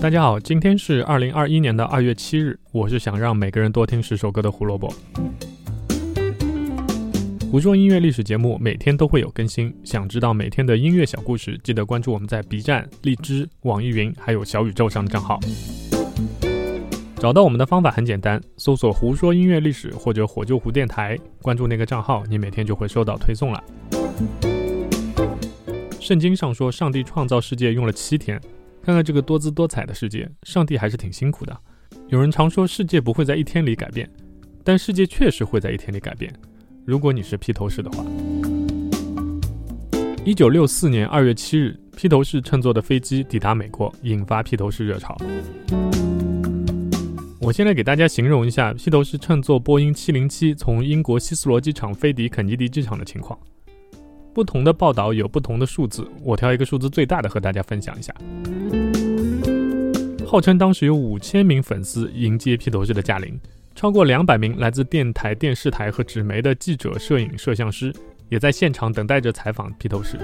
大家好，今天是二零二一年的二月七日，我是想让每个人多听十首歌的胡萝卜。胡说音乐历史节目每天都会有更新，想知道每天的音乐小故事，记得关注我们在 B 站、荔枝、网易云还有小宇宙上的账号。找到我们的方法很简单，搜索“胡说音乐历史”或者“火救湖电台”，关注那个账号，你每天就会收到推送了。圣经上说，上帝创造世界用了七天。看看这个多姿多彩的世界，上帝还是挺辛苦的。有人常说世界不会在一天里改变，但世界确实会在一天里改变。如果你是披头士的话，一九六四年二月七日，披头士乘坐的飞机抵达美国，引发披头士热潮。我先来给大家形容一下披头士乘坐波音七零七从英国希斯罗机场飞抵肯尼迪机场的情况。不同的报道有不同的数字，我挑一个数字最大的和大家分享一下。号称当时有五千名粉丝迎接披头士的驾临。超过两百名来自电台、电视台和纸媒的记者、摄影、摄像师也在现场等待着采访披头士。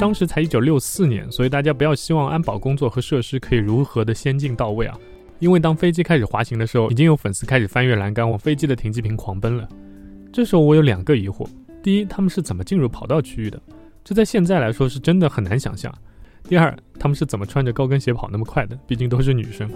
当时才一九六四年，所以大家不要希望安保工作和设施可以如何的先进到位啊！因为当飞机开始滑行的时候，已经有粉丝开始翻越栏杆往飞机的停机坪狂奔了。这时候我有两个疑惑：第一，他们是怎么进入跑道区域的？这在现在来说是真的很难想象。第二，他们是怎么穿着高跟鞋跑那么快的？毕竟都是女生。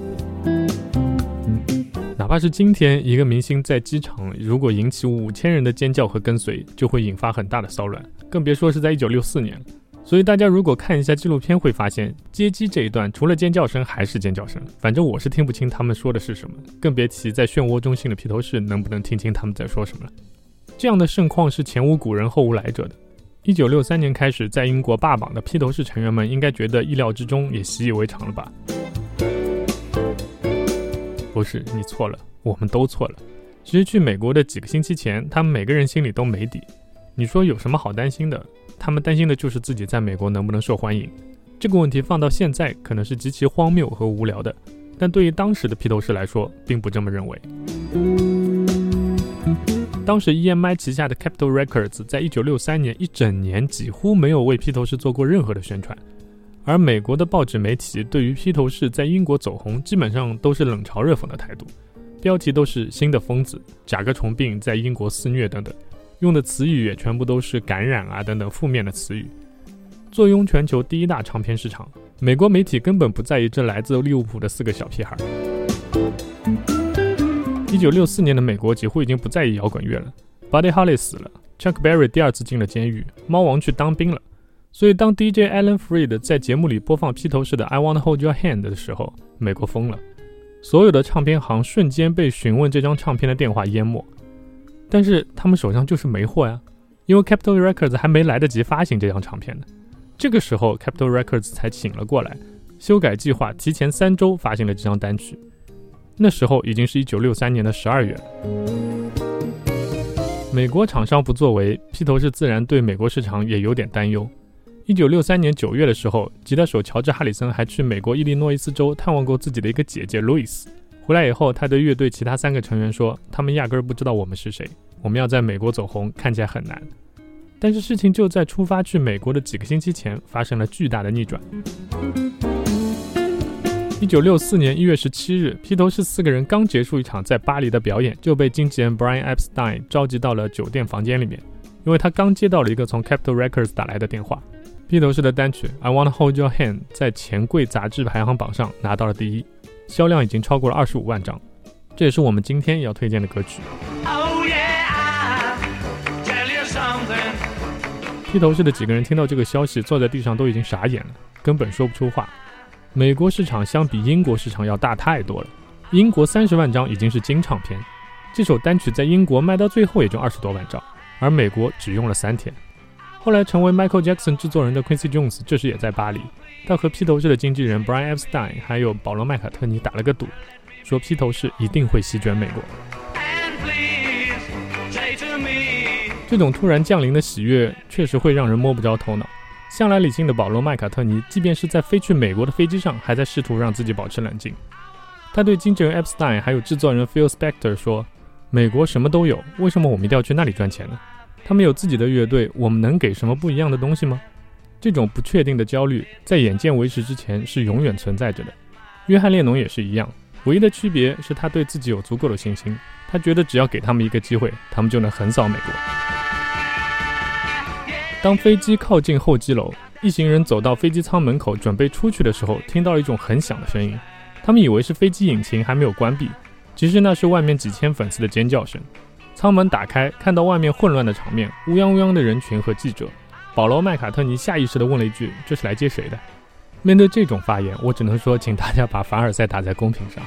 哪怕是今天，一个明星在机场如果引起五千人的尖叫和跟随，就会引发很大的骚乱，更别说是在一九六四年了。所以大家如果看一下纪录片，会发现接机这一段除了尖叫声还是尖叫声，反正我是听不清他们说的是什么，更别提在漩涡中心的披头士能不能听清他们在说什么了。这样的盛况是前无古人后无来者的。一九六三年开始在英国霸榜的披头士成员们，应该觉得意料之中，也习以为常了吧？不是你错了，我们都错了。其实去美国的几个星期前，他们每个人心里都没底。你说有什么好担心的？他们担心的就是自己在美国能不能受欢迎。这个问题放到现在可能是极其荒谬和无聊的，但对于当时的披头士来说，并不这么认为。当时 EMI 旗下的 Capital Records 在一九六三年一整年几乎没有为披头士做过任何的宣传。而美国的报纸媒体对于披头士在英国走红，基本上都是冷嘲热讽的态度，标题都是“新的疯子”“甲壳虫病在英国肆虐”等等，用的词语也全部都是“感染啊”等等负面的词语。坐拥全球第一大唱片市场，美国媒体根本不在意这来自利物浦的四个小屁孩。一九六四年的美国几乎已经不在意摇滚乐了，Buddy Holly 死了，Chuck Berry 第二次进了监狱，猫王去当兵了。所以，当 DJ Alan Freed 在节目里播放披头士的《I Wanna Hold Your Hand》的时候，美国疯了，所有的唱片行瞬间被询问这张唱片的电话淹没。但是他们手上就是没货呀，因为 Capitol Records 还没来得及发行这张唱片呢。这个时候，Capitol Records 才醒了过来，修改计划，提前三周发行了这张单曲。那时候已经是一九六三年的十二月。美国厂商不作为，披头士自然对美国市场也有点担忧。一九六三年九月的时候，吉他手乔治·哈里森还去美国伊利诺伊斯州探望过自己的一个姐姐路易斯。回来以后，他对乐队其他三个成员说：“他们压根儿不知道我们是谁。我们要在美国走红，看起来很难。”但是事情就在出发去美国的几个星期前发生了巨大的逆转。一九六四年一月十七日，披头士四个人刚结束一场在巴黎的表演，就被经纪人 Brian Epstein 召集到了酒店房间里面，因为他刚接到了一个从 Capitol Records 打来的电话。披头士的单曲《I Wanna Hold Your Hand》在钱柜杂志排行榜上拿到了第一，销量已经超过了二十五万张。这也是我们今天要推荐的歌曲。披头士的几个人听到这个消息，坐在地上都已经傻眼了，根本说不出话。美国市场相比英国市场要大太多了，英国三十万张已经是金唱片，这首单曲在英国卖到最后也就二十多万张，而美国只用了三天。后来成为 Michael Jackson 制作人的 Quincy Jones 这时也在巴黎，他和披头士的经纪人 Brian Epstein 还有保罗麦卡特尼打了个赌，说披头士一定会席卷美国。这种突然降临的喜悦确实会让人摸不着头脑。向来理性的保罗麦卡特尼，即便是在飞去美国的飞机上，还在试图让自己保持冷静。他对经纪人 Epstein 还有制作人 Phil Spector 说：“美国什么都有，为什么我们一定要去那里赚钱呢？”他们有自己的乐队，我们能给什么不一样的东西吗？这种不确定的焦虑，在眼见为实之前是永远存在着的。约翰列侬也是一样，唯一的区别是他对自己有足够的信心，他觉得只要给他们一个机会，他们就能横扫美国。当飞机靠近候机楼，一行人走到飞机舱门口准备出去的时候，听到一种很响的声音，他们以为是飞机引擎还没有关闭，其实那是外面几千粉丝的尖叫声。舱门打开，看到外面混乱的场面，乌泱乌泱的人群和记者。保罗·麦卡特尼下意识地问了一句：“这是来接谁的？”面对这种发言，我只能说，请大家把凡尔赛打在公屏上。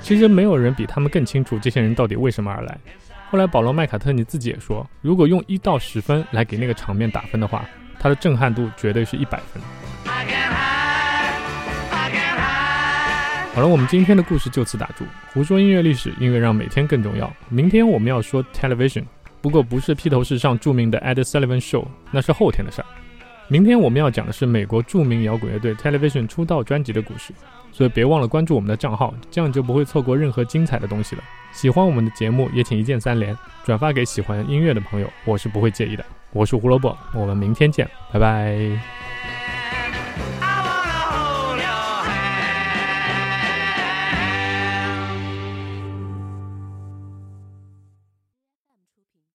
其实没有人比他们更清楚这些人到底为什么而来。后来，保罗·麦卡特尼自己也说，如果用一到十分来给那个场面打分的话，他的震撼度绝对是一百分。好了，我们今天的故事就此打住。胡说音乐历史，音乐让每天更重要。明天我们要说 television。不过不是披头士上著名的 Ed Sullivan Show，那是后天的事儿。明天我们要讲的是美国著名摇滚乐队 Television 出道专辑的故事，所以别忘了关注我们的账号，这样就不会错过任何精彩的东西了。喜欢我们的节目也请一键三连，转发给喜欢音乐的朋友，我是不会介意的。我是胡萝卜，我们明天见，拜拜。